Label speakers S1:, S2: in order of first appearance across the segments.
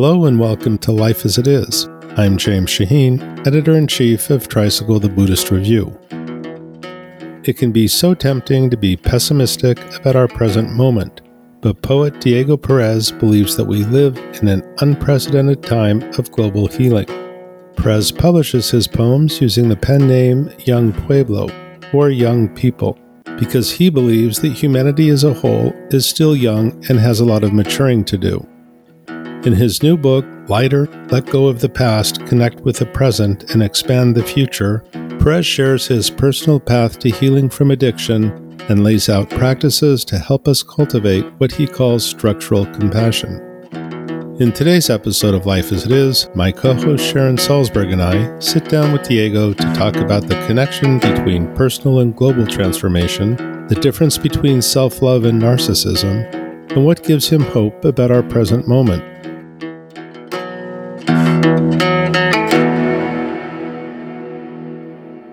S1: Hello and welcome to Life as It Is. I'm James Shaheen, editor in chief of Tricycle the Buddhist Review. It can be so tempting to be pessimistic about our present moment, but poet Diego Perez believes that we live in an unprecedented time of global healing. Perez publishes his poems using the pen name Young Pueblo, or Young People, because he believes that humanity as a whole is still young and has a lot of maturing to do. In his new book, Lighter, Let Go of the Past, Connect with the Present, and Expand the Future, Perez shares his personal path to healing from addiction and lays out practices to help us cultivate what he calls structural compassion. In today's episode of Life as It Is, my co host Sharon Salzberg and I sit down with Diego to talk about the connection between personal and global transformation, the difference between self love and narcissism, and what gives him hope about our present moment.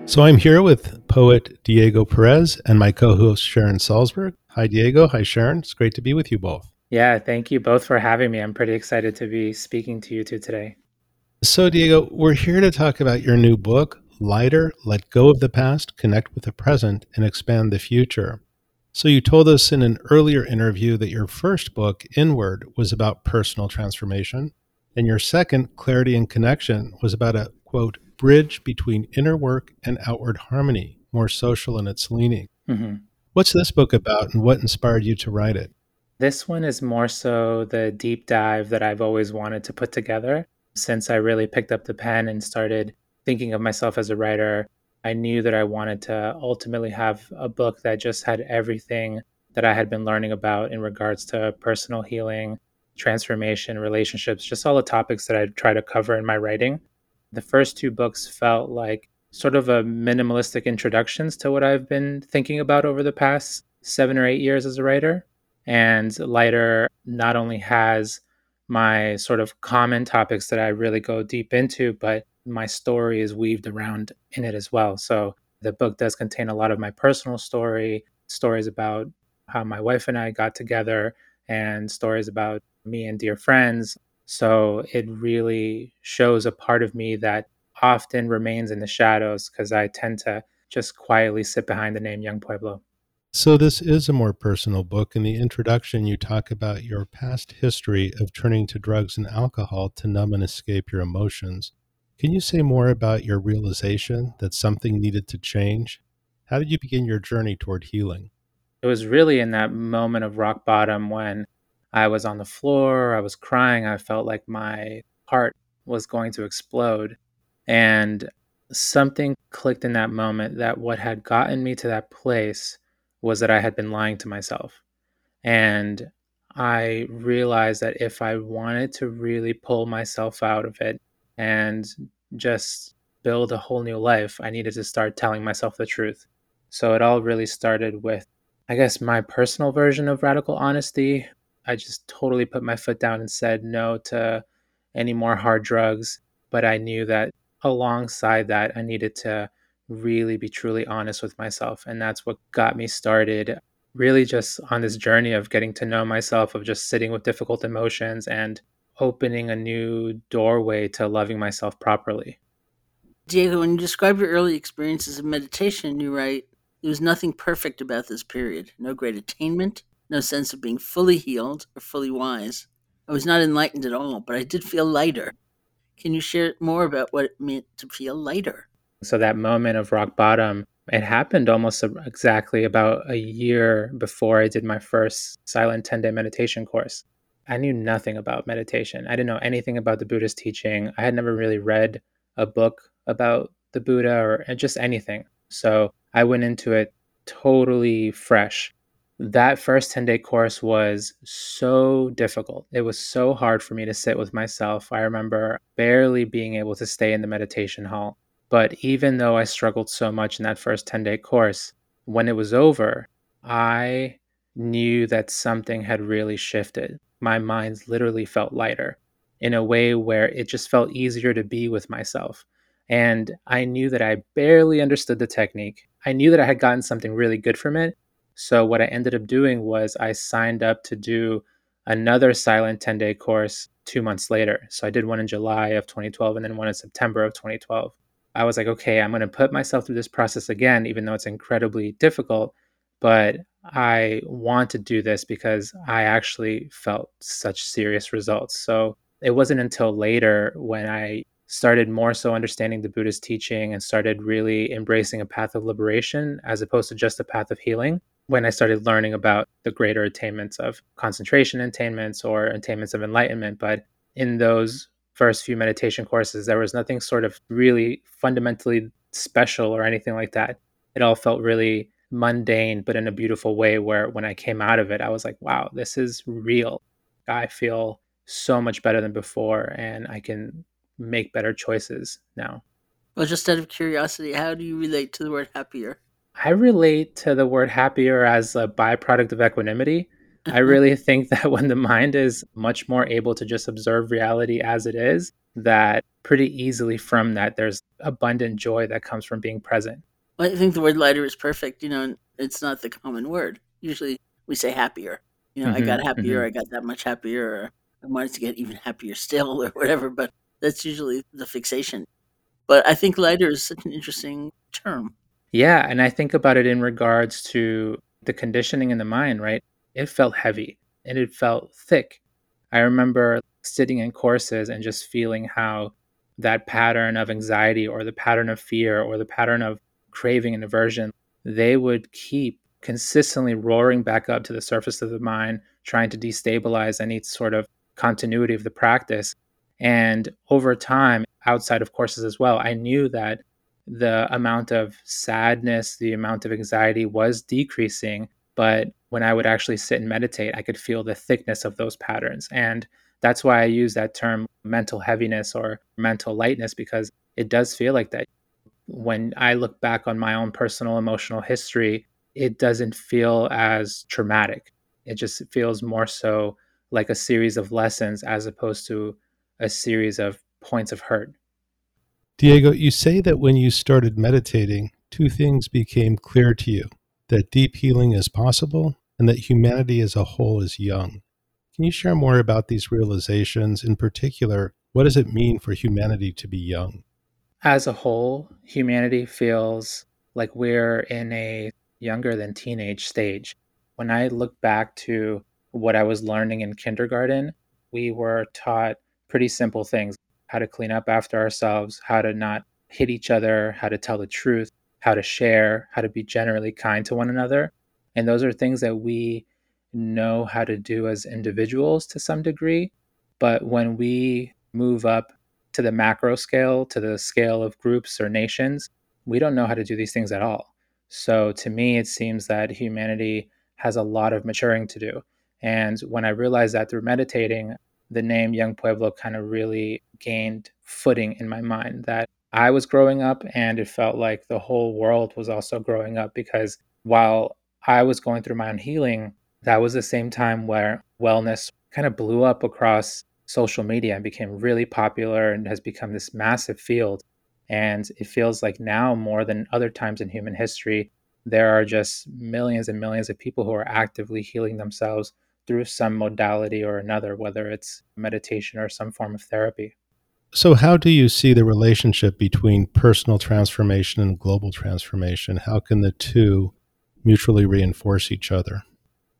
S1: So I'm here with poet Diego Perez and my co-host Sharon Salzberg. Hi Diego, hi Sharon. It's great to be with you both.
S2: Yeah, thank you both for having me. I'm pretty excited to be speaking to you two today.
S1: So Diego, we're here to talk about your new book, Lighter, Let Go of the Past, Connect with the Present, and Expand the Future. So you told us in an earlier interview that your first book, Inward, was about personal transformation, and your second, Clarity and Connection, was about a quote bridge between inner work and outward harmony, more social in its leaning. Mm-hmm. What's this book about and what inspired you to write it?
S2: This one is more so the deep dive that I've always wanted to put together. Since I really picked up the pen and started thinking of myself as a writer, I knew that I wanted to ultimately have a book that just had everything that I had been learning about in regards to personal healing, transformation, relationships, just all the topics that I try to cover in my writing the first two books felt like sort of a minimalistic introductions to what I've been thinking about over the past seven or eight years as a writer. And Lighter not only has my sort of common topics that I really go deep into, but my story is weaved around in it as well. So the book does contain a lot of my personal story, stories about how my wife and I got together, and stories about me and dear friends, so it really shows a part of me that often remains in the shadows because I tend to just quietly sit behind the name Young Pueblo.
S1: So, this is a more personal book. In the introduction, you talk about your past history of turning to drugs and alcohol to numb and escape your emotions. Can you say more about your realization that something needed to change? How did you begin your journey toward healing?
S2: It was really in that moment of rock bottom when I was on the floor, I was crying, I felt like my heart was going to explode. And something clicked in that moment that what had gotten me to that place was that I had been lying to myself. And I realized that if I wanted to really pull myself out of it and just build a whole new life, I needed to start telling myself the truth. So it all really started with, I guess, my personal version of radical honesty, I just totally put my foot down and said no to any more hard drugs. But I knew that alongside that, I needed to really be truly honest with myself. And that's what got me started, really just on this journey of getting to know myself, of just sitting with difficult emotions and opening a new doorway to loving myself properly.
S3: Diego, when you describe your early experiences of meditation, you write, there was nothing perfect about this period, no great attainment, no sense of being fully healed or fully wise. I was not enlightened at all, but I did feel lighter. Can you share more about what it meant to feel lighter?
S2: So, that moment of rock bottom, it happened almost exactly about a year before I did my first silent 10 day meditation course. I knew nothing about meditation. I didn't know anything about the Buddhist teaching. I had never really read a book about the Buddha or uh, just anything. So, I went into it totally fresh that first 10 day course was so difficult. It was so hard for me to sit with myself. I remember barely being able to stay in the meditation hall. But even though I struggled so much in that first 10 day course, when it was over, I knew that something had really shifted. My mind literally felt lighter in a way where it just felt easier to be with myself. And I knew that I barely understood the technique. I knew that I had gotten something really good from it, so what I ended up doing was I signed up to do another silent 10 day course two months later. So I did one in July of 2012 and then one in September of 2012. I was like, okay, I'm going to put myself through this process again, even though it's incredibly difficult. But I want to do this because I actually felt such serious results. So it wasn't until later when I started more so understanding the Buddhist teaching and started really embracing a path of liberation as opposed to just a path of healing. When I started learning about the greater attainments of concentration attainments or attainments of enlightenment. But in those first few meditation courses, there was nothing sort of really fundamentally special or anything like that. It all felt really mundane, but in a beautiful way where when I came out of it, I was like, wow, this is real. I feel so much better than before and I can make better choices now.
S3: Well, just out of curiosity, how do you relate to the word happier?
S2: I relate to the word happier as a byproduct of equanimity. I really think that when the mind is much more able to just observe reality as it is, that pretty easily from that there's abundant joy that comes from being present.
S3: Well, I think the word lighter is perfect. You know, it's not the common word. Usually we say happier. You know, mm-hmm, I got happier, mm-hmm. I got that much happier, or I wanted to get even happier still, or whatever. But that's usually the fixation. But I think lighter is such an interesting term.
S2: Yeah, and I think about it in regards to the conditioning in the mind, right? It felt heavy and it felt thick. I remember sitting in courses and just feeling how that pattern of anxiety or the pattern of fear or the pattern of craving and aversion, they would keep consistently roaring back up to the surface of the mind, trying to destabilize any sort of continuity of the practice. And over time, outside of courses as well, I knew that the amount of sadness, the amount of anxiety was decreasing. But when I would actually sit and meditate, I could feel the thickness of those patterns. And that's why I use that term mental heaviness or mental lightness, because it does feel like that. When I look back on my own personal emotional history, it doesn't feel as traumatic. It just feels more so like a series of lessons as opposed to a series of points of hurt.
S1: Diego, you say that when you started meditating, two things became clear to you that deep healing is possible and that humanity as a whole is young. Can you share more about these realizations? In particular, what does it mean for humanity to be young?
S2: As a whole, humanity feels like we're in a younger than teenage stage. When I look back to what I was learning in kindergarten, we were taught pretty simple things how to clean up after ourselves, how to not hit each other, how to tell the truth, how to share, how to be generally kind to one another. And those are things that we know how to do as individuals to some degree. But when we move up to the macro scale, to the scale of groups or nations, we don't know how to do these things at all. So to me, it seems that humanity has a lot of maturing to do. And when I realized that through meditating, the name Young Pueblo kind of really gained footing in my mind that I was growing up and it felt like the whole world was also growing up because while I was going through my own healing, that was the same time where wellness kind of blew up across social media and became really popular and has become this massive field. And it feels like now more than other times in human history, there are just millions and millions of people who are actively healing themselves through some modality or another, whether it's meditation or some form of therapy.
S1: So, how do you see the relationship between personal transformation and global transformation? How can the two mutually reinforce each other?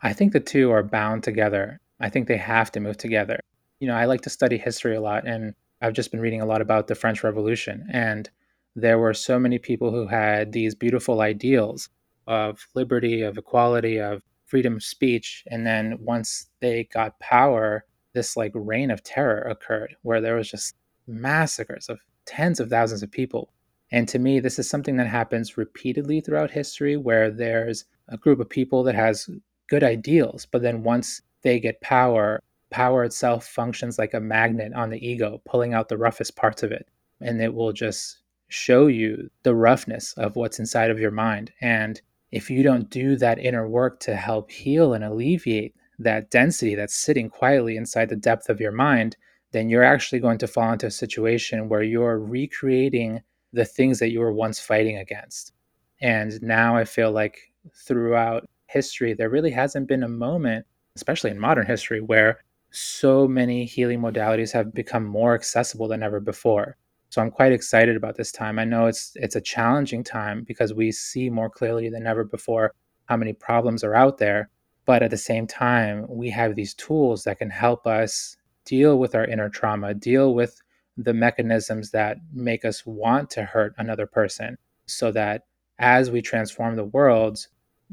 S2: I think the two are bound together. I think they have to move together. You know, I like to study history a lot, and I've just been reading a lot about the French Revolution. And there were so many people who had these beautiful ideals of liberty, of equality, of freedom of speech. And then once they got power, this like reign of terror occurred where there was just massacres of tens of thousands of people. And to me, this is something that happens repeatedly throughout history where there's a group of people that has good ideals, but then once they get power, power itself functions like a magnet on the ego, pulling out the roughest parts of it. And it will just show you the roughness of what's inside of your mind. And if you don't do that inner work to help heal and alleviate that density that's sitting quietly inside the depth of your mind, then you're actually going to fall into a situation where you're recreating the things that you were once fighting against. And now I feel like throughout history, there really hasn't been a moment, especially in modern history, where so many healing modalities have become more accessible than ever before. So I'm quite excited about this time. I know it's it's a challenging time because we see more clearly than ever before how many problems are out there, but at the same time, we have these tools that can help us deal with our inner trauma, deal with the mechanisms that make us want to hurt another person so that as we transform the world,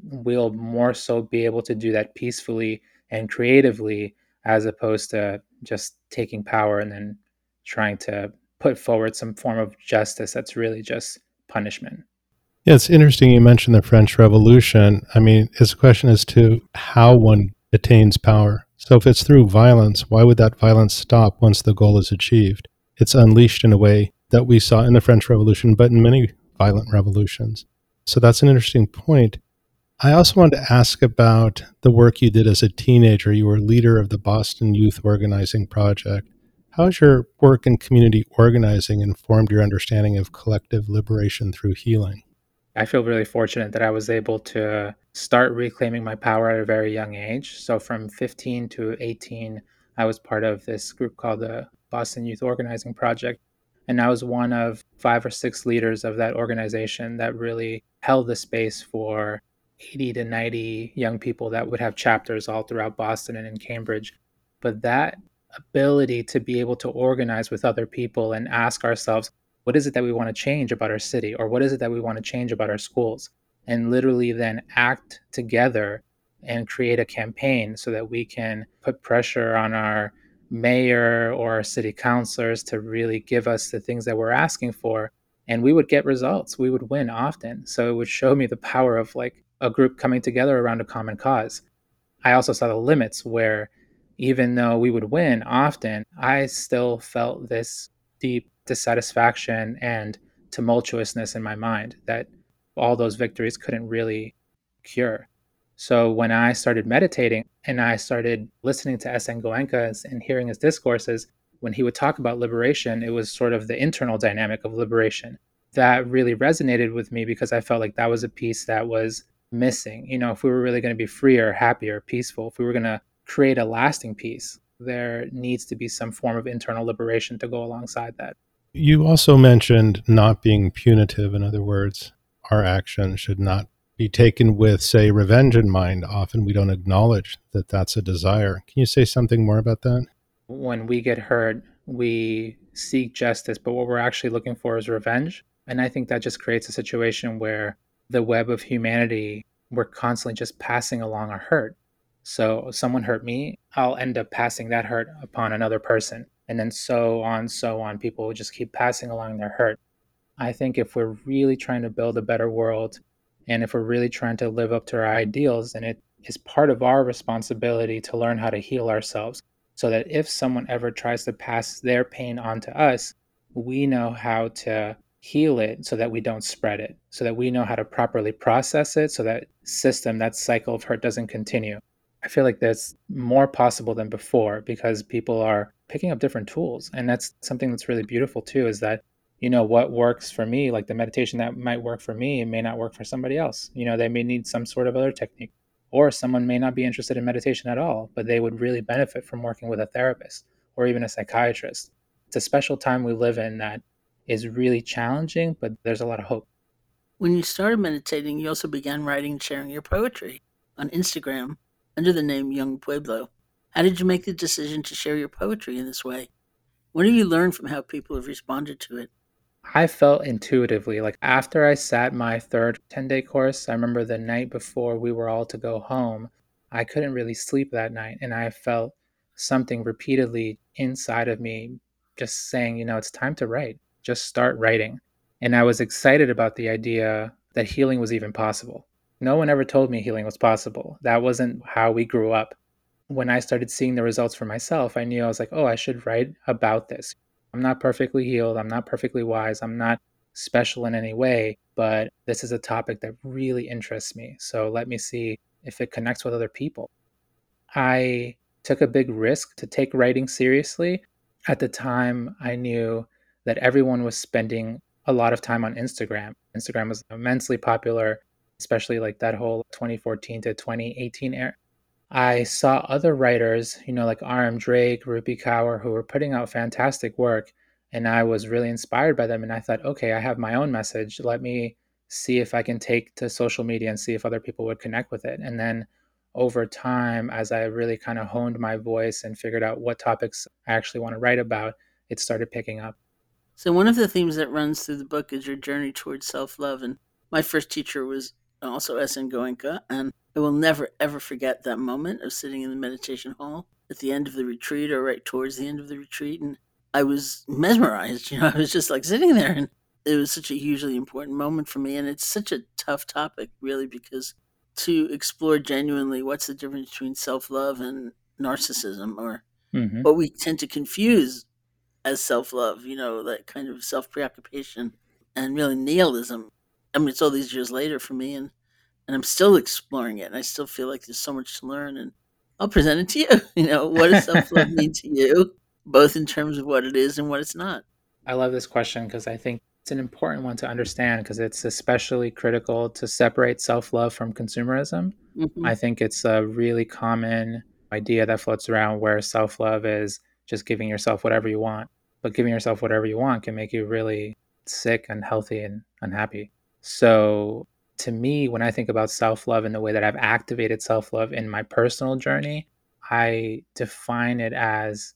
S2: we'll more so be able to do that peacefully and creatively as opposed to just taking power and then trying to put forward some form of justice that's really just punishment.
S1: Yeah, it's interesting you mentioned the French Revolution. I mean, it's a question as to how one attains power. So if it's through violence, why would that violence stop once the goal is achieved? It's unleashed in a way that we saw in the French Revolution, but in many violent revolutions. So that's an interesting point. I also wanted to ask about the work you did as a teenager. You were leader of the Boston Youth Organizing Project. How has your work in community organizing informed your understanding of collective liberation through healing?
S2: I feel really fortunate that I was able to start reclaiming my power at a very young age. So, from 15 to 18, I was part of this group called the Boston Youth Organizing Project. And I was one of five or six leaders of that organization that really held the space for 80 to 90 young people that would have chapters all throughout Boston and in Cambridge. But that ability to be able to organize with other people and ask ourselves, what is it that we want to change about our city? Or what is it that we want to change about our schools? And literally then act together and create a campaign so that we can put pressure on our mayor or our city councilors to really give us the things that we're asking for and we would get results we would win often so it would show me the power of like a group coming together around a common cause. I also saw the limits where even though we would win often, I still felt this deep dissatisfaction and tumultuousness in my mind that all those victories couldn't really cure. So when I started meditating and I started listening to S.N. Goenka and hearing his discourses, when he would talk about liberation, it was sort of the internal dynamic of liberation. That really resonated with me because I felt like that was a piece that was missing. You know, if we were really going to be freer, happier, peaceful, if we were going to create a lasting peace, there needs to be some form of internal liberation to go alongside that.
S1: You also mentioned not being punitive. In other words, our action should not be taken with, say, revenge in mind. Often we don't acknowledge that that's a desire. Can you say something more about that?
S2: When we get hurt, we seek justice, but what we're actually looking for is revenge. And I think that just creates a situation where the web of humanity, we're constantly just passing along our hurt. So someone hurt me, I'll end up passing that hurt upon another person. And then so on, so on. People will just keep passing along their hurt. I think if we're really trying to build a better world and if we're really trying to live up to our ideals, then it is part of our responsibility to learn how to heal ourselves so that if someone ever tries to pass their pain on to us, we know how to heal it so that we don't spread it, so that we know how to properly process it, so that system, that cycle of hurt doesn't continue. I feel like that's more possible than before because people are picking up different tools. And that's something that's really beautiful too, is that, you know, what works for me, like the meditation that might work for me may not work for somebody else. You know, they may need some sort of other technique. Or someone may not be interested in meditation at all, but they would really benefit from working with a therapist or even a psychiatrist. It's a special time we live in that is really challenging, but there's a lot of hope.
S3: When you started meditating, you also began writing and sharing your poetry on Instagram under the name Young Pueblo. How did you make the decision to share your poetry in this way? What have you learned from how people have responded to it?
S2: I felt intuitively, like after I sat my third 10 day course, I remember the night before we were all to go home, I couldn't really sleep that night. And I felt something repeatedly inside of me just saying, you know, it's time to write just start writing. And I was excited about the idea that healing was even possible. No one ever told me healing was possible. That wasn't how we grew up. When I started seeing the results for myself, I knew I was like, oh, I should write about this. I'm not perfectly healed. I'm not perfectly wise. I'm not special in any way, but this is a topic that really interests me. So let me see if it connects with other people. I took a big risk to take writing seriously. At the time, I knew that everyone was spending a lot of time on Instagram. Instagram was immensely popular, especially like that whole 2014 to 2018 era. I saw other writers, you know, like R.M. Drake, Rupi Kaur, who were putting out fantastic work. And I was really inspired by them. And I thought, okay, I have my own message. Let me see if I can take to social media and see if other people would connect with it. And then over time, as I really kind of honed my voice and figured out what topics I actually want to write about, it started picking up.
S3: So, one of the themes that runs through the book is your journey towards self love. And my first teacher was also S.N. Goenka. And I will never, ever forget that moment of sitting in the meditation hall at the end of the retreat or right towards the end of the retreat. And I was mesmerized. You know, I was just like sitting there. And it was such a hugely important moment for me. And it's such a tough topic, really, because to explore genuinely what's the difference between self love and narcissism or mm-hmm. what we tend to confuse as self love, you know, that kind of self preoccupation and really nihilism. I mean, it's all these years later for me, and, and I'm still exploring it. And I still feel like there's so much to learn. And I'll present it to you. You know, what does self love mean to you, both in terms of what it is and what it's not?
S2: I love this question because I think it's an important one to understand because it's especially critical to separate self love from consumerism. Mm-hmm. I think it's a really common idea that floats around where self love is just giving yourself whatever you want. But giving yourself whatever you want can make you really sick, and unhealthy, and unhappy. So, to me, when I think about self love and the way that I've activated self love in my personal journey, I define it as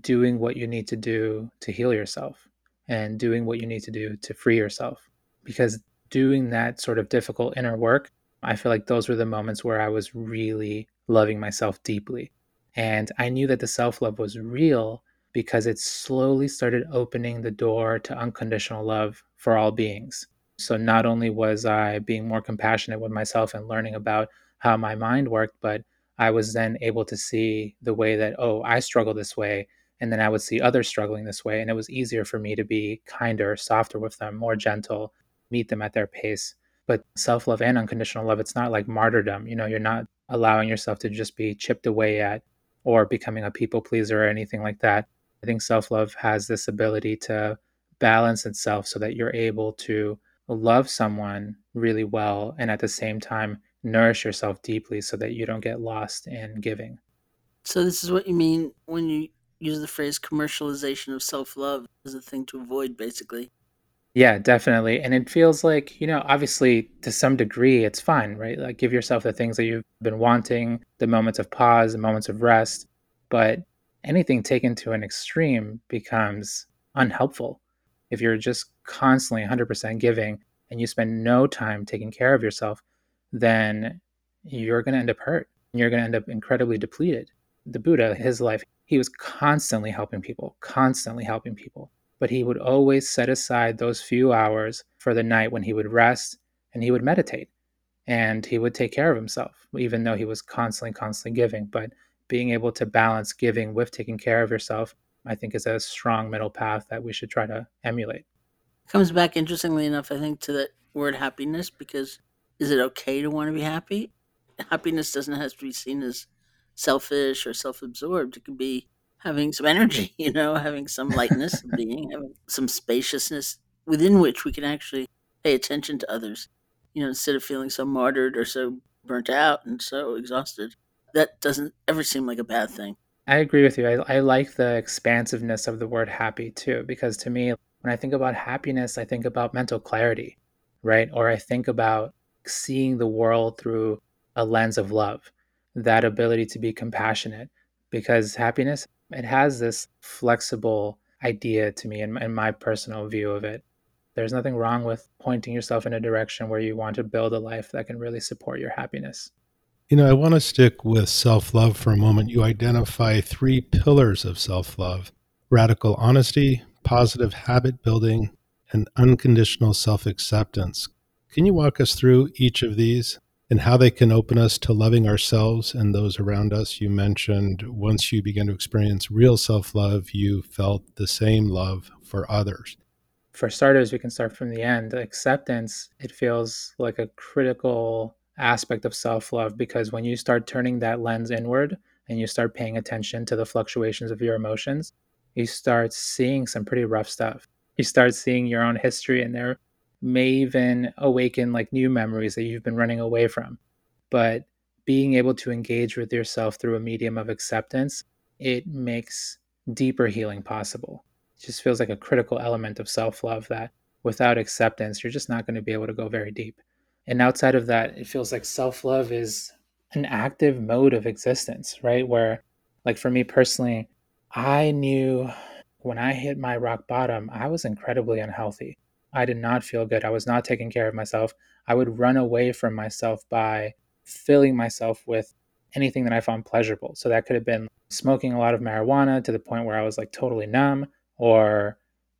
S2: doing what you need to do to heal yourself and doing what you need to do to free yourself. Because doing that sort of difficult inner work, I feel like those were the moments where I was really loving myself deeply. And I knew that the self love was real because it slowly started opening the door to unconditional love for all beings. So not only was I being more compassionate with myself and learning about how my mind worked, but I was then able to see the way that, oh, I struggle this way and then I would see others struggling this way. And it was easier for me to be kinder, softer with them, more gentle, meet them at their pace. But self love and unconditional love, it's not like martyrdom. You know, you're not allowing yourself to just be chipped away at or becoming a people pleaser or anything like that. I think self love has this ability to balance itself so that you're able to love someone really well and at the same time nourish yourself deeply so that you don't get lost in giving.
S3: So, this is what you mean when you use the phrase commercialization of self love as a thing to avoid, basically.
S2: Yeah, definitely. And it feels like, you know, obviously to some degree it's fine, right? Like give yourself the things that you've been wanting, the moments of pause, the moments of rest. But anything taken to an extreme becomes unhelpful. If you're just constantly 100% giving and you spend no time taking care of yourself, then you're going to end up hurt. You're going to end up incredibly depleted. The Buddha, his life, he was constantly helping people, constantly helping people. But he would always set aside those few hours for the night when he would rest and he would meditate and he would take care of himself, even though he was constantly, constantly giving. But being able to balance giving with taking care of yourself, I think, is a strong middle path that we should try to emulate.
S3: Comes back, interestingly enough, I think, to that word happiness because is it okay to want to be happy? Happiness doesn't have to be seen as selfish or self-absorbed. It could be having some energy, you know, having some lightness of being, having some spaciousness within which we can actually pay attention to others. You know, instead of feeling so martyred or so burnt out and so exhausted. That doesn't ever seem like a bad thing.
S2: I agree with you. I, I like the expansiveness of the word happy too, because to me, when I think about happiness, I think about mental clarity, right? Or I think about seeing the world through a lens of love that ability to be compassionate because happiness it has this flexible idea to me in, in my personal view of it. There's nothing wrong with pointing yourself in a direction where you want to build a life that can really support your happiness.
S1: You know i want to stick with self-love for a moment. You identify three pillars of self-love radical honesty positive habit building and unconditional self-acceptance. Can you walk us through each of these and how they can open us to loving ourselves and those around us. You mentioned once you begin to experience real self love, you felt the same love for others.
S2: For starters, we can start from the end. Acceptance, it feels like a critical aspect of self love because when you start turning that lens inward and you start paying attention to the fluctuations of your emotions, you start seeing some pretty rough stuff. You start seeing your own history in there may even awaken like new memories that you've been running away from. But being able to engage with yourself through a medium of acceptance, it makes deeper healing possible. It just feels like a critical element of self love that without acceptance, you're just not going to be able to go very deep. And outside of that, it feels like self love is an active mode of existence, right? Where, like for me personally, I knew when I hit my rock bottom, I was incredibly unhealthy. I did not feel good. I was not taking care of myself. I would run away from myself by filling myself with anything that I found pleasurable. So that could have been smoking a lot of marijuana to the point where I was like totally numb, or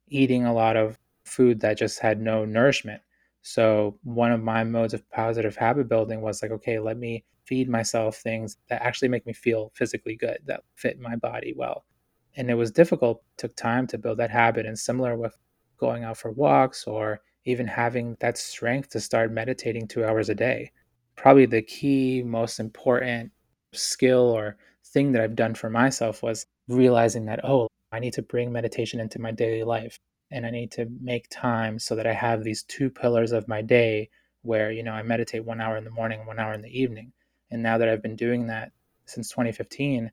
S2: eating a lot of food that just had no nourishment. So one of my modes of positive habit building was like, okay, let me feed myself things that actually make me feel physically good, that fit my body well. And it was difficult, took time to build that habit. And similar with going out for walks or even having that strength to start meditating two hours a day. Probably the key, most important skill or thing that I've done for myself was realizing that, oh, I need to bring meditation into my daily life and I need to make time so that I have these two pillars of my day where, you know, I meditate one hour in the morning, one hour in the evening. And now that I've been doing that since 2015,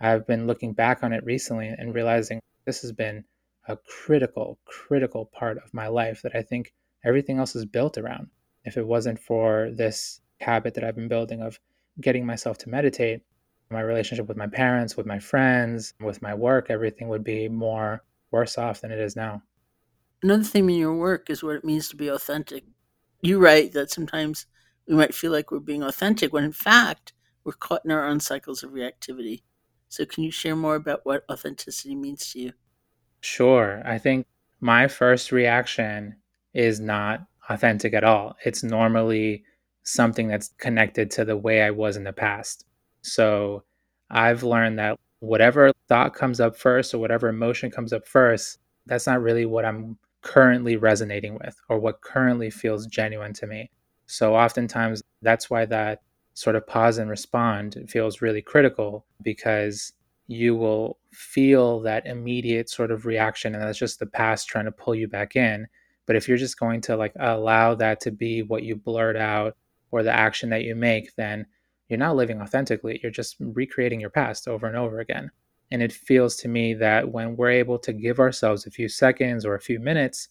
S2: I've been looking back on it recently and realizing this has been a critical, critical part of my life that I think everything else is built around. If it wasn't for this habit that I've been building of getting myself to meditate, my relationship with my parents, with my friends, with my work, everything would be more worse off than it is now.
S3: Another theme in your work is what it means to be authentic. You write that sometimes we might feel like we're being authentic when in fact we're caught in our own cycles of reactivity. So, can you share more about what authenticity means to you?
S2: Sure. I think my first reaction is not authentic at all. It's normally something that's connected to the way I was in the past. So I've learned that whatever thought comes up first or whatever emotion comes up first, that's not really what I'm currently resonating with or what currently feels genuine to me. So oftentimes that's why that sort of pause and respond feels really critical because you will feel that immediate sort of reaction and that's just the past trying to pull you back in. But if you're just going to like allow that to be what you blurt out or the action that you make then you're not living authentically. You're just recreating your past over and over again. And it feels to me that when we're able to give ourselves a few seconds or a few minutes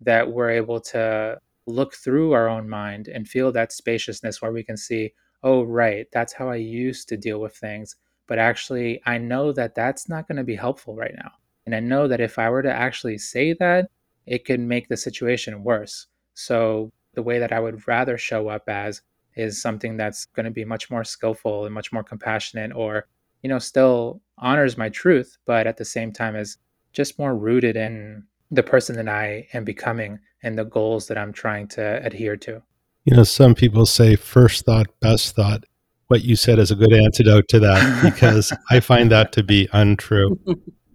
S2: that we're able to look through our own mind and feel that spaciousness where we can see oh right that's how i used to deal with things but actually I know that that's not going to be helpful right now. And I know that if I were to actually say that, it could make the situation worse. So the way that I would rather show up as is something that's going to be much more skillful and much more compassionate or you know still honors my truth but at the same time is just more rooted in the person that I am becoming and the goals that I'm trying to adhere to.
S1: You know, some people say first thought, best thought what you said is a good antidote to that because I find that to be untrue.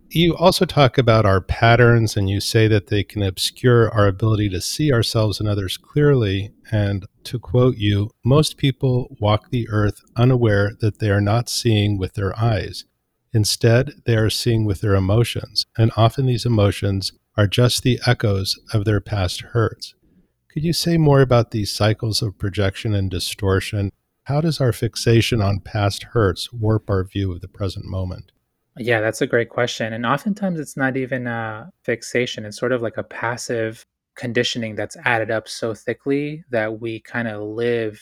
S1: You also talk about our patterns and you say that they can obscure our ability to see ourselves and others clearly. And to quote you, most people walk the earth unaware that they are not seeing with their eyes. Instead, they are seeing with their emotions, and often these emotions are just the echoes of their past hurts. Could you say more about these cycles of projection and distortion how does our fixation on past hurts warp our view of the present moment?
S2: Yeah, that's a great question. And oftentimes it's not even a fixation, it's sort of like a passive conditioning that's added up so thickly that we kind of live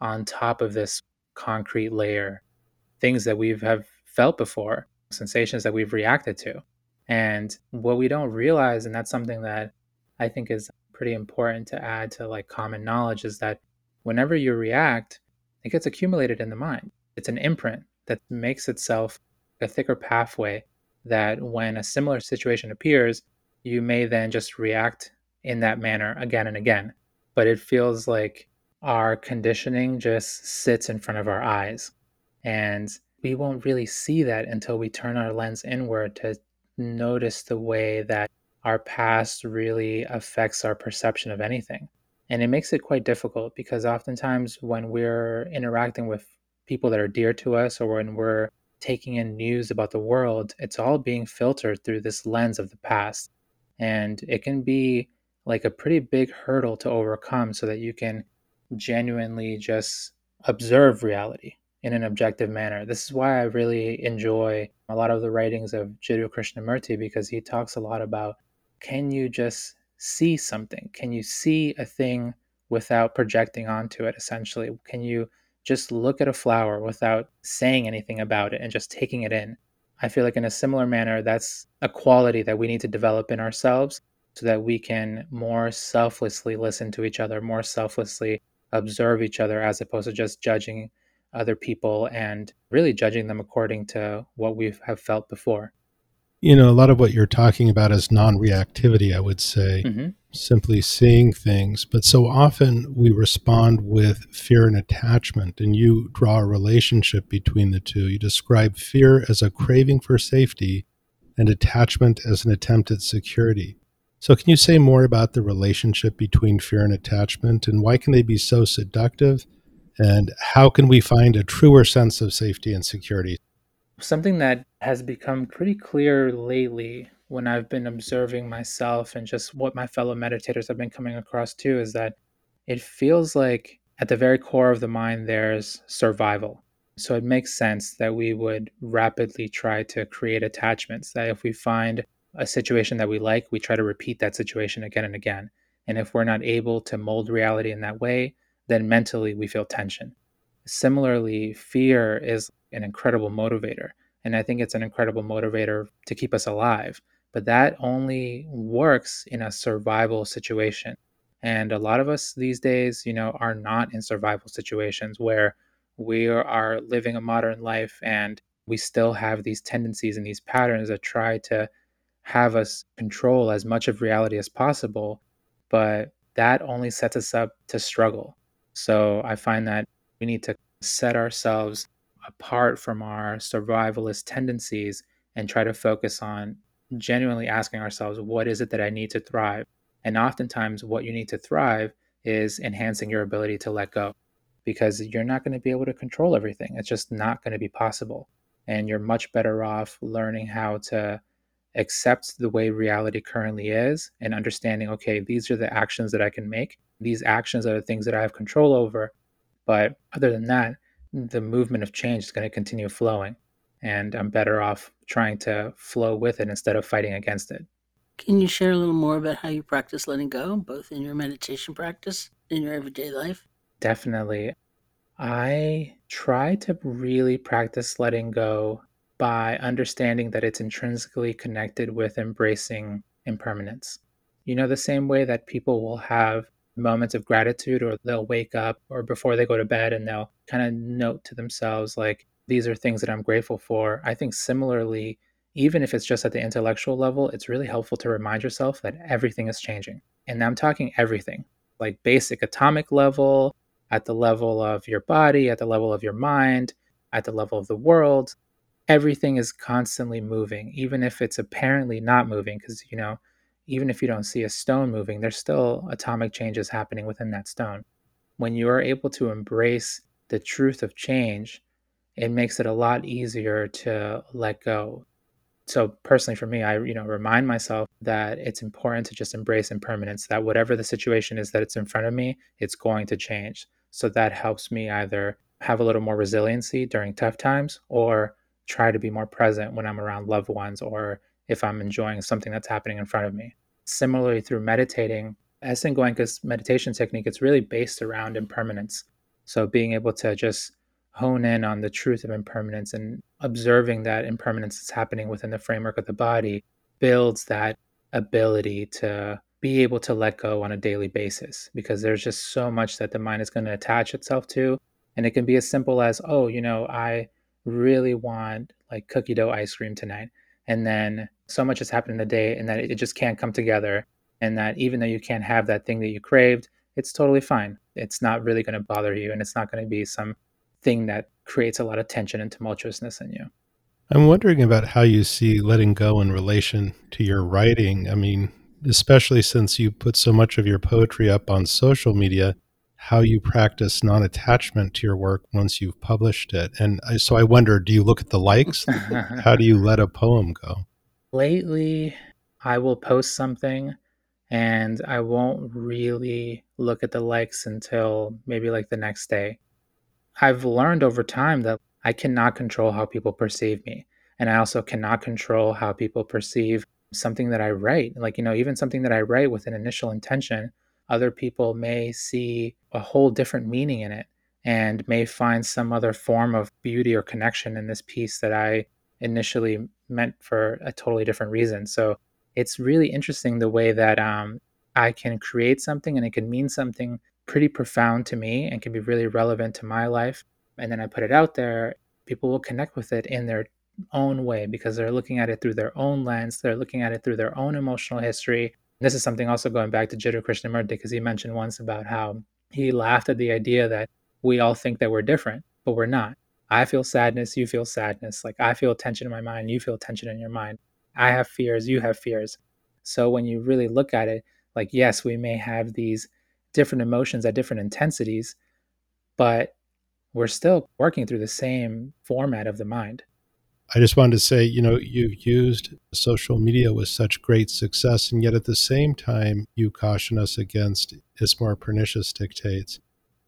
S2: on top of this concrete layer. Things that we've have felt before, sensations that we've reacted to. And what we don't realize, and that's something that I think is pretty important to add to like common knowledge, is that whenever you react, it gets accumulated in the mind. It's an imprint that makes itself a thicker pathway that when a similar situation appears, you may then just react in that manner again and again. But it feels like our conditioning just sits in front of our eyes. And we won't really see that until we turn our lens inward to notice the way that our past really affects our perception of anything. And it makes it quite difficult because oftentimes when we're interacting with people that are dear to us or when we're taking in news about the world, it's all being filtered through this lens of the past. And it can be like a pretty big hurdle to overcome so that you can genuinely just observe reality in an objective manner. This is why I really enjoy a lot of the writings of Jiddu Krishnamurti because he talks a lot about can you just see something? Can you see a thing without projecting onto it essentially? Can you just look at a flower without saying anything about it and just taking it in? I feel like in a similar manner, that's a quality that we need to develop in ourselves so that we can more selflessly listen to each other, more selflessly observe each other as opposed to just judging other people and really judging them according to what we have felt before.
S1: You know, a lot of what you're talking about is non reactivity, I would say, mm-hmm. simply seeing things. But so often we respond with fear and attachment, and you draw a relationship between the two. You describe fear as a craving for safety and attachment as an attempt at security. So, can you say more about the relationship between fear and attachment, and why can they be so seductive? And how can we find a truer sense of safety and security?
S2: Something that has become pretty clear lately when I've been observing myself and just what my fellow meditators have been coming across too is that it feels like at the very core of the mind there's survival. So it makes sense that we would rapidly try to create attachments. That if we find a situation that we like, we try to repeat that situation again and again. And if we're not able to mold reality in that way, then mentally we feel tension. Similarly, fear is an incredible motivator. And I think it's an incredible motivator to keep us alive. But that only works in a survival situation. And a lot of us these days, you know, are not in survival situations where we are living a modern life and we still have these tendencies and these patterns that try to have us control as much of reality as possible. But that only sets us up to struggle. So I find that we need to set ourselves apart from our survivalist tendencies and try to focus on genuinely asking ourselves, what is it that I need to thrive? And oftentimes, what you need to thrive is enhancing your ability to let go because you're not going to be able to control everything. It's just not going to be possible. And you're much better off learning how to accept the way reality currently is and understanding, okay, these are the actions that I can make. These actions are the things that I have control over. But other than that, the movement of change is going to continue flowing. And I'm better off trying to flow with it instead of fighting against it.
S3: Can you share a little more about how you practice letting go, both in your meditation practice in your everyday life?
S2: Definitely. I try to really practice letting go by understanding that it's intrinsically connected with embracing impermanence. You know, the same way that people will have moments of gratitude or they'll wake up or before they go to bed and they'll kind of note to themselves like these are things that I'm grateful for. I think similarly even if it's just at the intellectual level, it's really helpful to remind yourself that everything is changing. And I'm talking everything, like basic atomic level, at the level of your body, at the level of your mind, at the level of the world. Everything is constantly moving, even if it's apparently not moving, because, you know, even if you don't see a stone moving, there's still atomic changes happening within that stone. When you are able to embrace the truth of change, it makes it a lot easier to let go. So personally for me, I you know remind myself that it's important to just embrace impermanence, that whatever the situation is that it's in front of me, it's going to change. So that helps me either have a little more resiliency during tough times or try to be more present when I'm around loved ones or if I'm enjoying something that's happening in front of me. Similarly, through meditating, S.N. Goenka's meditation technique, it's really based around impermanence. So being able to just hone in on the truth of impermanence and observing that impermanence is happening within the framework of the body builds that ability to be able to let go on a daily basis because there's just so much that the mind is going to attach itself to. And it can be as simple as, oh, you know, I really want like cookie dough ice cream tonight. And then so much has happened in the day and that it just can't come together. And that even though you can't have that thing that you craved, it's totally fine. It's not really going to bother you and it's not going to be some thing that creates a lot of tension and tumultuousness in you.
S1: I'm wondering about how you see letting go in relation to your writing. I mean, especially since you put so much of your poetry up on social media, how you practice non attachment to your work once you've published it. And so I wonder do you look at the likes? how do you let a poem go?
S2: Lately, I will post something and I won't really look at the likes until maybe like the next day. I've learned over time that I cannot control how people perceive me. And I also cannot control how people perceive something that I write. Like, you know, even something that I write with an initial intention, other people may see a whole different meaning in it and may find some other form of beauty or connection in this piece that I initially meant for a totally different reason. So it's really interesting the way that um, I can create something and it can mean something pretty profound to me and can be really relevant to my life. And then I put it out there, people will connect with it in their own way because they're looking at it through their own lens. They're looking at it through their own emotional history. This is something also going back to Jiddu Krishnamurti because he mentioned once about how he laughed at the idea that we all think that we're different, but we're not. I feel sadness, you feel sadness. Like I feel tension in my mind, you feel tension in your mind. I have fears, you have fears. So when you really look at it, like, yes, we may have these different emotions at different intensities, but we're still working through the same format of the mind.
S1: I just wanted to say, you know, you've used social media with such great success, and yet at the same time, you caution us against its more pernicious dictates.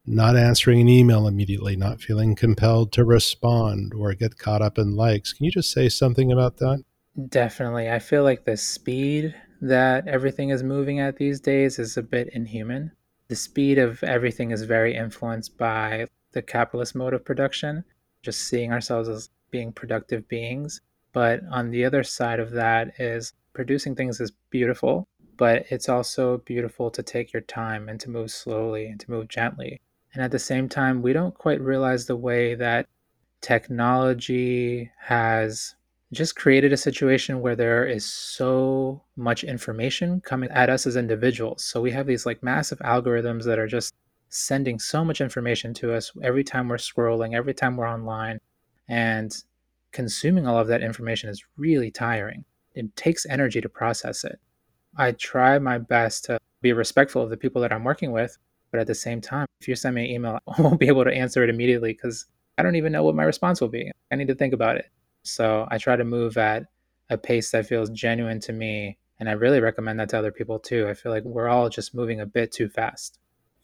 S1: Not answering an email immediately, not feeling compelled to respond or get caught up in likes. Can you just say something about that?
S2: Definitely. I feel like the speed that everything is moving at these days is a bit inhuman. The speed of everything is very influenced by the capitalist mode of production, just seeing ourselves as being productive beings. But on the other side of that is producing things is beautiful, but it's also beautiful to take your time and to move slowly and to move gently. And at the same time, we don't quite realize the way that technology has just created a situation where there is so much information coming at us as individuals. So we have these like massive algorithms that are just sending so much information to us every time we're scrolling, every time we're online. And consuming all of that information is really tiring. It takes energy to process it. I try my best to be respectful of the people that I'm working with, but at the same time, if you send me an email, I won't be able to answer it immediately because I don't even know what my response will be. I need to think about it. So I try to move at a pace that feels genuine to me. And I really recommend that to other people too. I feel like we're all just moving a bit too fast.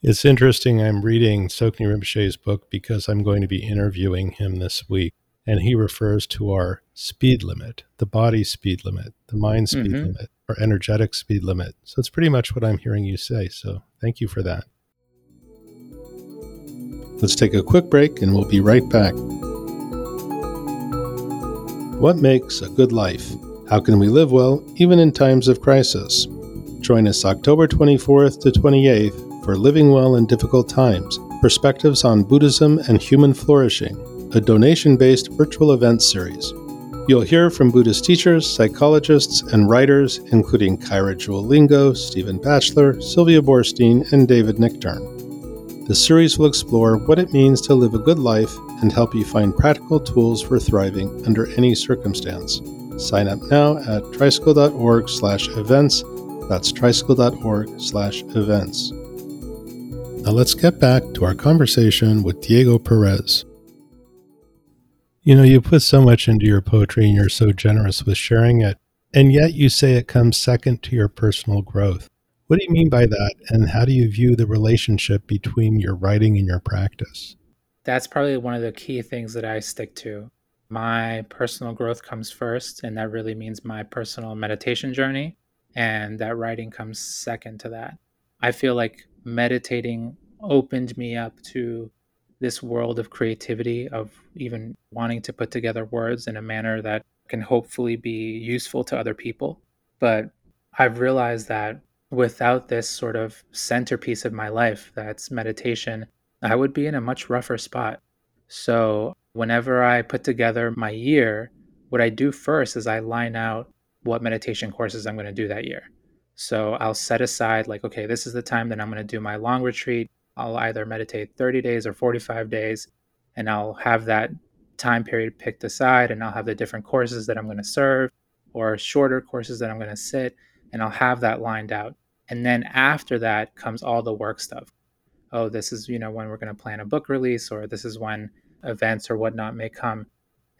S1: It's interesting. I'm reading Tsoknyi Rinpoche's book because I'm going to be interviewing him this week. And he refers to our speed limit, the body speed limit, the mind speed mm-hmm. limit, our energetic speed limit. So it's pretty much what I'm hearing you say. So thank you for that. Let's take a quick break and we'll be right back. What makes a good life? How can we live well even in times of crisis? Join us October 24th to 28th for Living Well in Difficult Times Perspectives on Buddhism and Human Flourishing, a donation based virtual event series. You'll hear from Buddhist teachers, psychologists, and writers, including Kaira Jewel Lingo, Stephen Batchelor, Sylvia Boorstein, and David Nichtern. The series will explore what it means to live a good life and help you find practical tools for thriving under any circumstance. Sign up now at tricycle.org slash events. That's tricycle.org slash events. Now let's get back to our conversation with Diego Perez. You know, you put so much into your poetry and you're so generous with sharing it, and yet you say it comes second to your personal growth. What do you mean by that? And how do you view the relationship between your writing and your practice?
S2: That's probably one of the key things that I stick to. My personal growth comes first, and that really means my personal meditation journey. And that writing comes second to that. I feel like meditating opened me up to this world of creativity, of even wanting to put together words in a manner that can hopefully be useful to other people. But I've realized that without this sort of centerpiece of my life that's meditation, I would be in a much rougher spot. So, whenever I put together my year, what I do first is I line out what meditation courses I'm going to do that year. So, I'll set aside, like, okay, this is the time that I'm going to do my long retreat. I'll either meditate 30 days or 45 days, and I'll have that time period picked aside, and I'll have the different courses that I'm going to serve or shorter courses that I'm going to sit and I'll have that lined out. And then after that comes all the work stuff. Oh, this is, you know, when we're going to plan a book release, or this is when events or whatnot may come.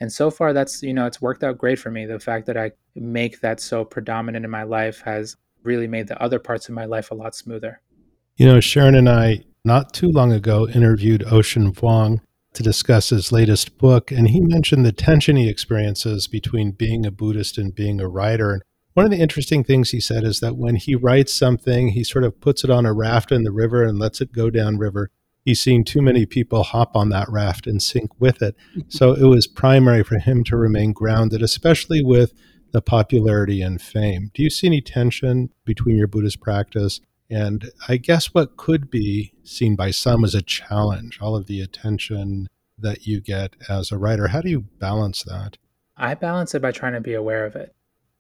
S2: And so far, that's, you know, it's worked out great for me. The fact that I make that so predominant in my life has really made the other parts of my life a lot smoother.
S1: You know, Sharon and I, not too long ago, interviewed Ocean Vuong, to discuss his latest book. And he mentioned the tension he experiences between being a Buddhist and being a writer. And one of the interesting things he said is that when he writes something, he sort of puts it on a raft in the river and lets it go downriver. He's seen too many people hop on that raft and sink with it. So it was primary for him to remain grounded, especially with the popularity and fame. Do you see any tension between your Buddhist practice and I guess what could be seen by some as a challenge, all of the attention that you get as a writer? How do you balance that?
S2: I balance it by trying to be aware of it.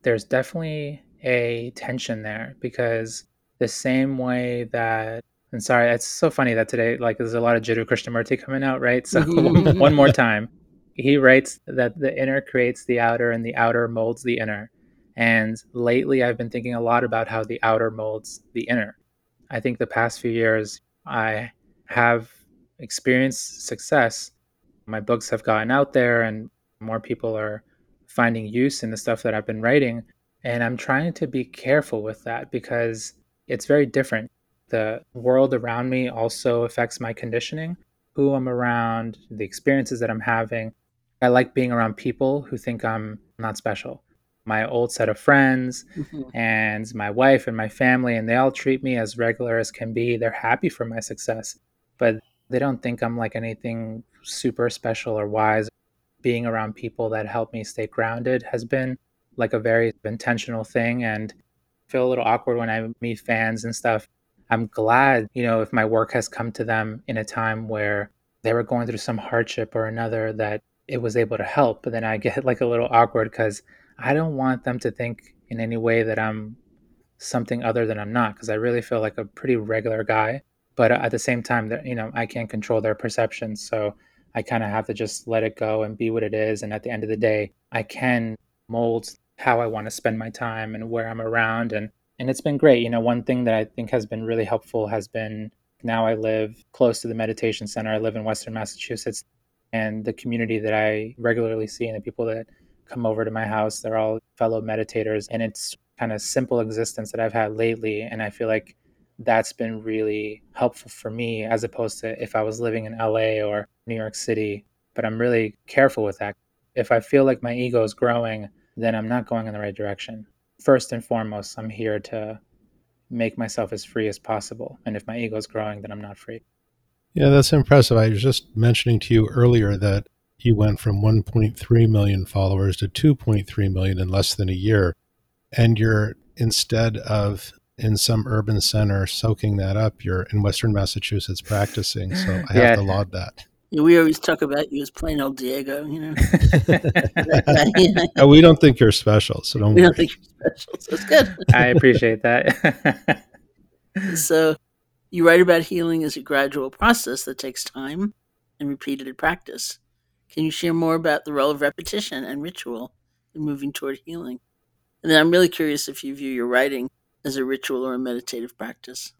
S2: There's definitely a tension there because the same way that and sorry, it's so funny that today like there's a lot of Jiddu Krishnamurti coming out, right? So mm-hmm. one more time. He writes that the inner creates the outer and the outer molds the inner. And lately, I've been thinking a lot about how the outer molds the inner. I think the past few years, I have experienced success. My books have gotten out there, and more people are finding use in the stuff that I've been writing. And I'm trying to be careful with that because it's very different. The world around me also affects my conditioning, who I'm around, the experiences that I'm having. I like being around people who think I'm not special my old set of friends mm-hmm. and my wife and my family, and they all treat me as regular as can be. They're happy for my success, but they don't think I'm like anything super special or wise. Being around people that help me stay grounded has been like a very intentional thing and feel a little awkward when I meet fans and stuff. I'm glad, you know, if my work has come to them in a time where they were going through some hardship or another that it was able to help. But then I get like a little awkward because I don't want them to think in any way that I'm something other than I'm not because I really feel like a pretty regular guy. But at the same time, that you know, I can't control their perceptions, so I kind of have to just let it go and be what it is. And at the end of the day, I can mold how I want to spend my time and where I'm around, and and it's been great. You know, one thing that I think has been really helpful has been now I live close to the meditation center. I live in Western Massachusetts, and the community that I regularly see and the people that come over to my house. They're all fellow meditators, and it's kind of simple existence that I've had lately. And I feel like that's been really helpful for me as opposed to if I was living in LA or New York City. But I'm really careful with that. If I feel like my ego is growing, then I'm not going in the right direction. First and foremost, I'm here to make myself as free as possible. And if my ego is growing, then I'm not free.
S1: Yeah, that's impressive. I was just mentioning to you earlier that you went from 1.3 million followers to 2.3 million in less than a year. And you're instead of in some urban center soaking that up, you're in Western Massachusetts practicing. So I have to laud that.
S3: Yeah, we always talk about you as plain old Diego, you know.
S1: no, uh, we don't think you're special, so don't.
S3: We
S1: worry.
S3: don't think you're special, so it's good.
S2: I appreciate that.
S3: so, you write about healing as a gradual process that takes time and repeated practice. Can you share more about the role of repetition and ritual in moving toward healing? And then I'm really curious if you view your writing as a ritual or a meditative practice.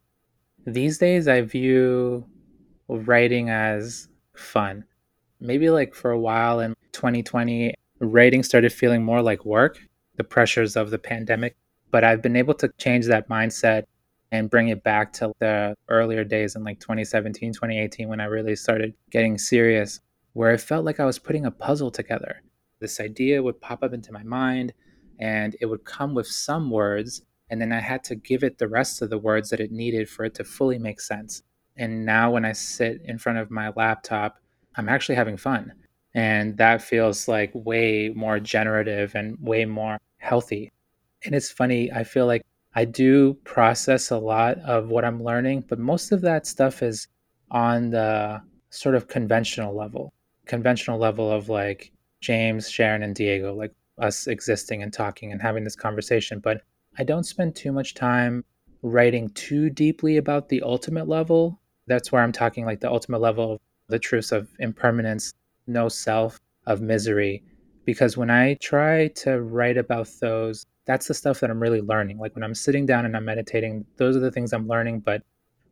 S2: These days, I view writing as fun. Maybe like for a while in 2020, writing started feeling more like work, the pressures of the pandemic. But I've been able to change that mindset and bring it back to the earlier days in like 2017, 2018, when I really started getting serious where I felt like I was putting a puzzle together. This idea would pop up into my mind and it would come with some words, and then I had to give it the rest of the words that it needed for it to fully make sense. And now when I sit in front of my laptop, I'm actually having fun. And that feels like way more generative and way more healthy. And it's funny, I feel like I do process a lot of what I'm learning, but most of that stuff is on the sort of conventional level conventional level of like James, Sharon, and Diego, like us existing and talking and having this conversation. But I don't spend too much time writing too deeply about the ultimate level. That's where I'm talking like the ultimate level of the truths of impermanence, no self, of misery. Because when I try to write about those, that's the stuff that I'm really learning. Like when I'm sitting down and I'm meditating, those are the things I'm learning. But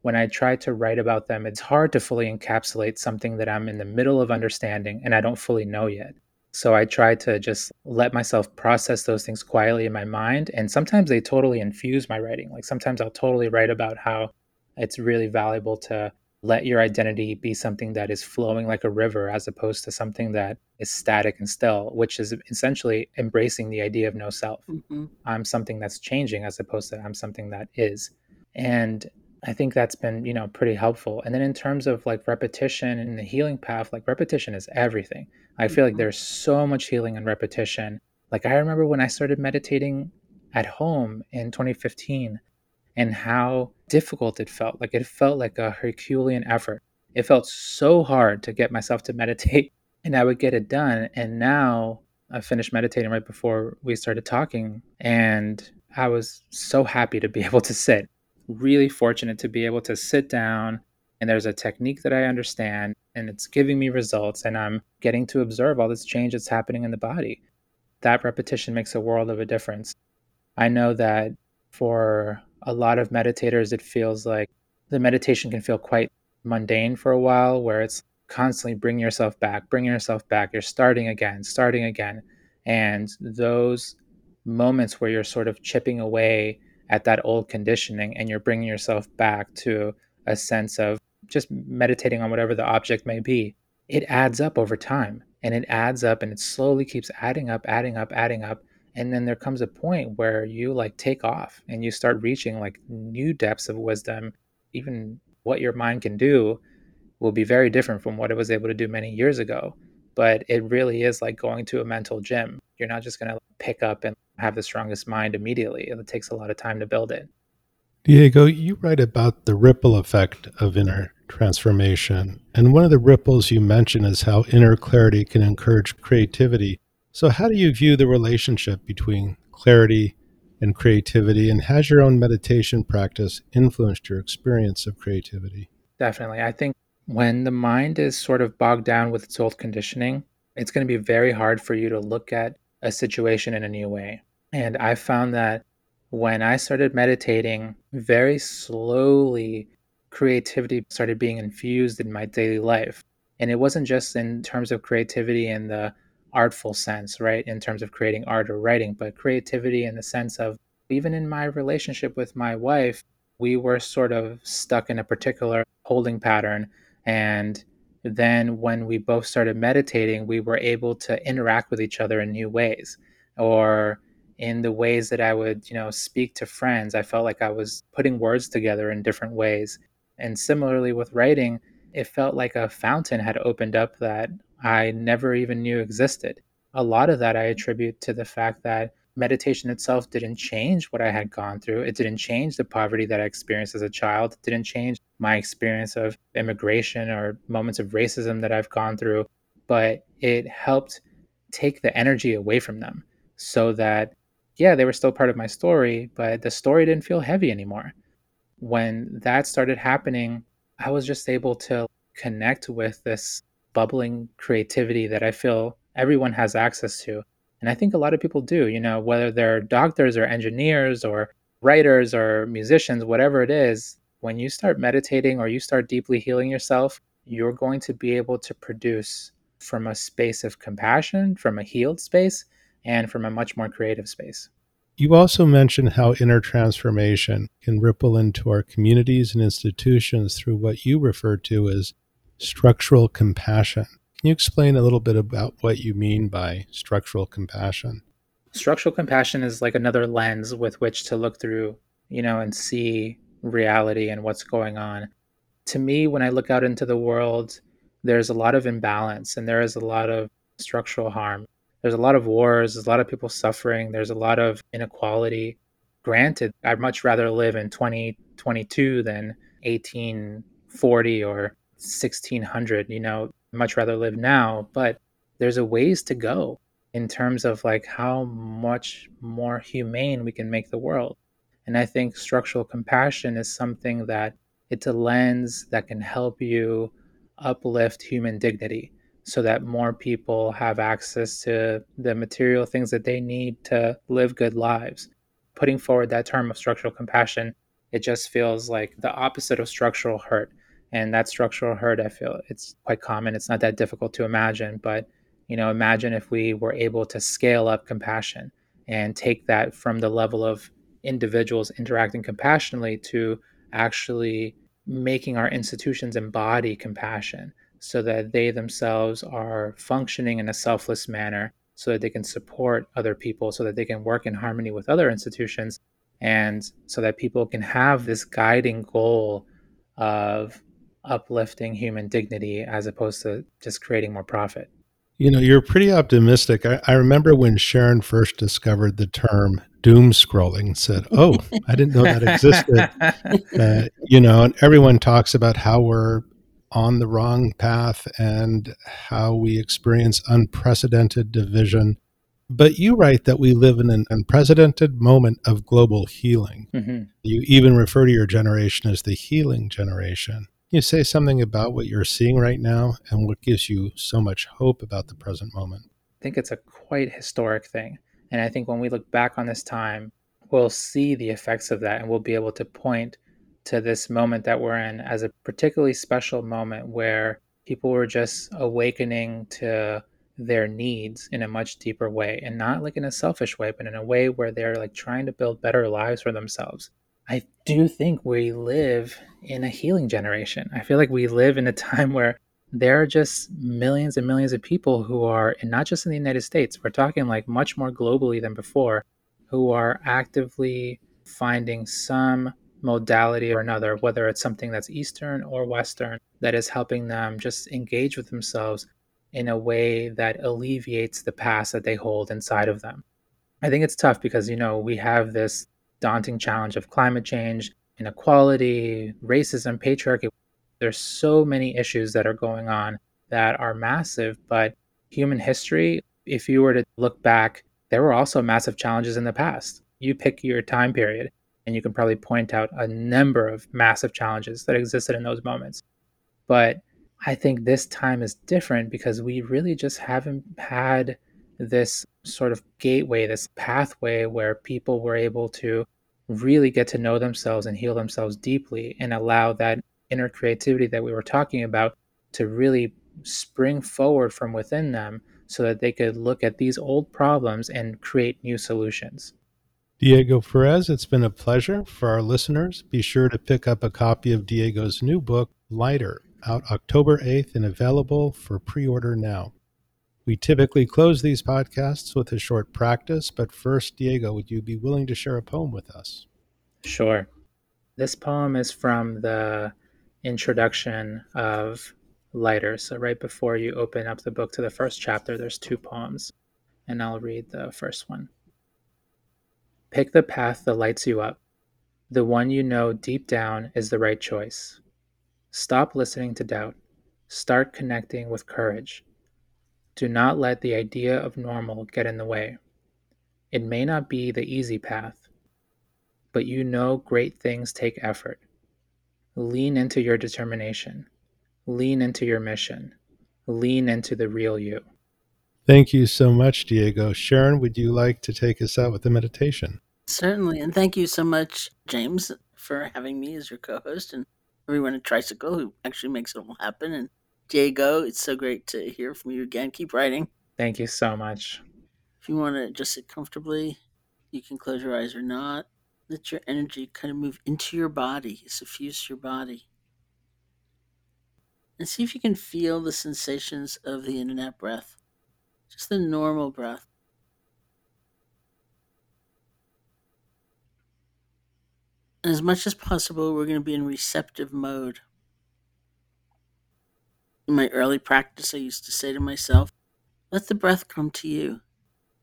S2: when I try to write about them, it's hard to fully encapsulate something that I'm in the middle of understanding and I don't fully know yet. So I try to just let myself process those things quietly in my mind. And sometimes they totally infuse my writing. Like sometimes I'll totally write about how it's really valuable to let your identity be something that is flowing like a river as opposed to something that is static and still, which is essentially embracing the idea of no self. Mm-hmm. I'm something that's changing as opposed to I'm something that is. And I think that's been, you know, pretty helpful. And then in terms of like repetition and the healing path, like repetition is everything. I feel like mm-hmm. there's so much healing in repetition. Like I remember when I started meditating at home in 2015, and how difficult it felt. Like it felt like a Herculean effort. It felt so hard to get myself to meditate, and I would get it done. And now I finished meditating right before we started talking, and I was so happy to be able to sit. Really fortunate to be able to sit down, and there's a technique that I understand, and it's giving me results, and I'm getting to observe all this change that's happening in the body. That repetition makes a world of a difference. I know that for a lot of meditators, it feels like the meditation can feel quite mundane for a while, where it's constantly bring yourself back, bring yourself back. You're starting again, starting again. And those moments where you're sort of chipping away at that old conditioning and you're bringing yourself back to a sense of just meditating on whatever the object may be, it adds up over time and it adds up and it slowly keeps adding up, adding up, adding up and then there comes a point where you like take off and you start reaching like new depths of wisdom. Even what your mind can do will be very different from what it was able to do many years ago. But it really is like going to a mental gym. You're not just going to pick up and have the strongest mind immediately. It takes a lot of time to build it.
S1: Diego you write about the ripple effect of inner transformation. And one of the ripples you mention is how inner clarity can encourage creativity so, how do you view the relationship between clarity and creativity, and has your own meditation practice influenced your experience of creativity?
S2: Definitely. I think when the mind is sort of bogged down with its old conditioning, it's going to be very hard for you to look at a situation in a new way. And I found that when I started meditating, very slowly creativity started being infused in my daily life. And it wasn't just in terms of creativity and the artful sense, right? In terms of creating art or writing, but creativity in the sense of even in my relationship with my wife, we were sort of stuck in a particular holding pattern. And then when we both started meditating, we were able to interact with each other in new ways. Or in the ways that I would, you know, speak to friends, I felt like I was putting words together in different ways. And similarly with writing, it felt like a fountain had opened up that I never even knew existed. A lot of that I attribute to the fact that meditation itself didn't change what I had gone through. It didn't change the poverty that I experienced as a child. It didn't change my experience of immigration or moments of racism that I've gone through, but it helped take the energy away from them so that, yeah, they were still part of my story, but the story didn't feel heavy anymore. When that started happening, I was just able to connect with this bubbling creativity that I feel everyone has access to. And I think a lot of people do, you know, whether they're doctors or engineers or writers or musicians, whatever it is, when you start meditating or you start deeply healing yourself, you're going to be able to produce from a space of compassion, from a healed space, and from a much more creative space.
S1: You also mentioned how inner transformation can ripple into our communities and institutions through what you refer to as structural compassion. Can you explain a little bit about what you mean by structural compassion?
S2: Structural compassion is like another lens with which to look through, you know, and see reality and what's going on. To me, when I look out into the world, there's a lot of imbalance and there is a lot of structural harm. There's a lot of wars, there's a lot of people suffering, there's a lot of inequality. Granted, I'd much rather live in 2022 than 1840 or 1600 you know much rather live now but there's a ways to go in terms of like how much more humane we can make the world. And i think structural compassion is something that it's a lens that can help you uplift human dignity so that more people have access to the material things that they need to live good lives. Putting forward that term of structural compassion it just feels like the opposite of structural hurt and that structural hurt i feel it's quite common. It's not that difficult to imagine but you know imagine if we were able to scale up compassion and take that from the level of individuals interacting compassionately to actually making our institutions embody compassion so that they themselves are functioning in a selfless manner so that they can support other people so that they can work in harmony with other institutions and so that people can have this guiding goal of uplifting human dignity as opposed to just creating more profit
S1: you know you're pretty optimistic i, I remember when sharon first discovered the term doom scrolling said, "Oh, I didn't know that existed." Uh, you know, and everyone talks about how we're on the wrong path and how we experience unprecedented division. But you write that we live in an unprecedented moment of global healing. Mm-hmm. You even refer to your generation as the healing generation. Can you say something about what you're seeing right now and what gives you so much hope about the present moment?
S2: I think it's a quite historic thing. And I think when we look back on this time, we'll see the effects of that and we'll be able to point to this moment that we're in as a particularly special moment where people were just awakening to their needs in a much deeper way and not like in a selfish way but in a way where they're like trying to build better lives for themselves i do think we live in a healing generation i feel like we live in a time where there are just millions and millions of people who are, and not just in the United States, we're talking like much more globally than before, who are actively finding some modality or another, whether it's something that's Eastern or Western, that is helping them just engage with themselves in a way that alleviates the past that they hold inside of them. I think it's tough because, you know, we have this daunting challenge of climate change, inequality, racism, patriarchy. There's so many issues that are going on that are massive, but human history, if you were to look back, there were also massive challenges in the past. You pick your time period, and you can probably point out a number of massive challenges that existed in those moments. But I think this time is different because we really just haven't had this sort of gateway, this pathway where people were able to really get to know themselves and heal themselves deeply and allow that inner creativity that we were talking about to really spring forward from within them so that they could look at these old problems and create new solutions.
S1: Diego Perez, it's been a pleasure. For our listeners, be sure to pick up a copy of Diego's new book, Lighter, out October 8th and available for pre order now. We typically close these podcasts with a short practice, but first, Diego, would you be willing to share a poem with us?
S2: Sure. This poem is from the introduction of Lighter. So, right before you open up the book to the first chapter, there's two poems, and I'll read the first one. Pick the path that lights you up. The one you know deep down is the right choice. Stop listening to doubt. Start connecting with courage. Do not let the idea of normal get in the way. It may not be the easy path, but you know great things take effort. Lean into your determination. Lean into your mission. Lean into the real you.
S1: Thank you so much, Diego. Sharon, would you like to take us out with the meditation?
S3: Certainly. And thank you so much, James, for having me as your co host and everyone at Tricycle who actually makes it all happen. And Diego, it's so great to hear from you again. Keep writing.
S2: Thank you so much.
S3: If you want to just sit comfortably, you can close your eyes or not let your energy kind of move into your body, suffuse your body. And see if you can feel the sensations of the in and out breath, just the normal breath. And as much as possible, we're going to be in receptive mode. In my early practice, I used to say to myself, let the breath come to you.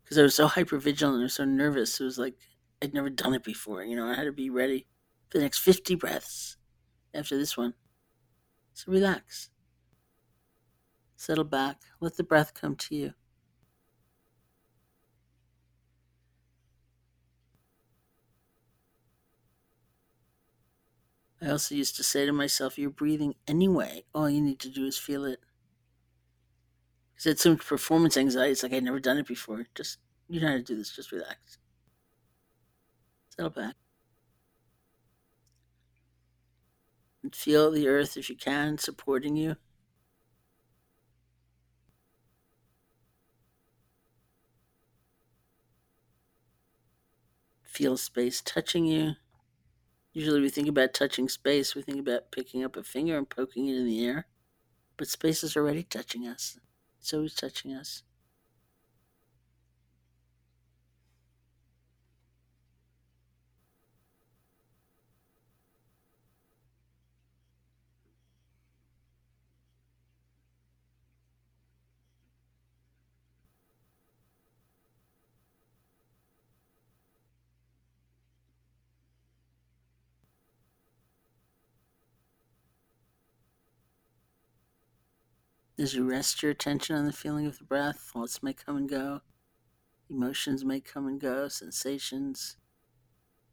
S3: Because I was so hyper vigilant, I was so nervous. It was like I'd never done it before. You know, I had to be ready for the next 50 breaths after this one. So relax. Settle back. Let the breath come to you. I also used to say to myself, You're breathing anyway. All you need to do is feel it. Because I had so much performance anxiety. It's like I'd never done it before. Just, you know how to do this. Just relax. Settle back. And feel the earth, if you can, supporting you. Feel space touching you. Usually we think about touching space, we think about picking up a finger and poking it in the air. But space is already touching us. It's always touching us. As you rest your attention on the feeling of the breath, thoughts may come and go, emotions may come and go, sensations,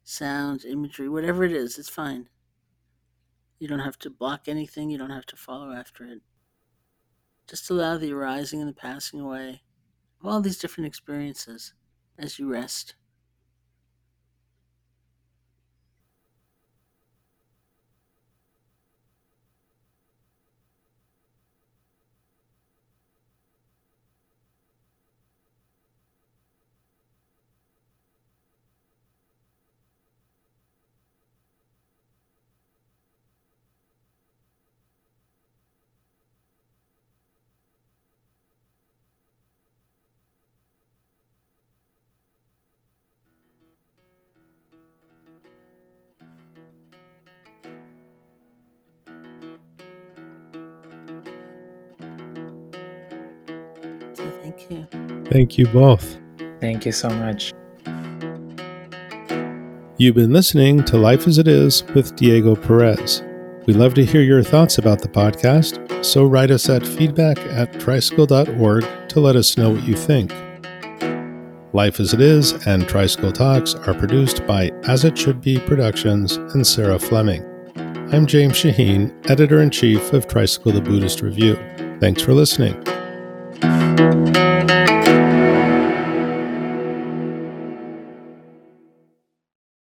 S3: sounds, imagery, whatever it is, it's fine. You don't have to block anything, you don't have to follow after it. Just allow the arising and the passing away of all these different experiences as you rest.
S1: Thank you both.
S2: Thank you so much.
S1: You've been listening to Life as It Is with Diego Perez. We'd love to hear your thoughts about the podcast, so write us at feedback at tricycle.org to let us know what you think. Life as It Is and Tricycle Talks are produced by As It Should Be Productions and Sarah Fleming. I'm James Shaheen, editor in chief of Tricycle the Buddhist Review. Thanks for listening.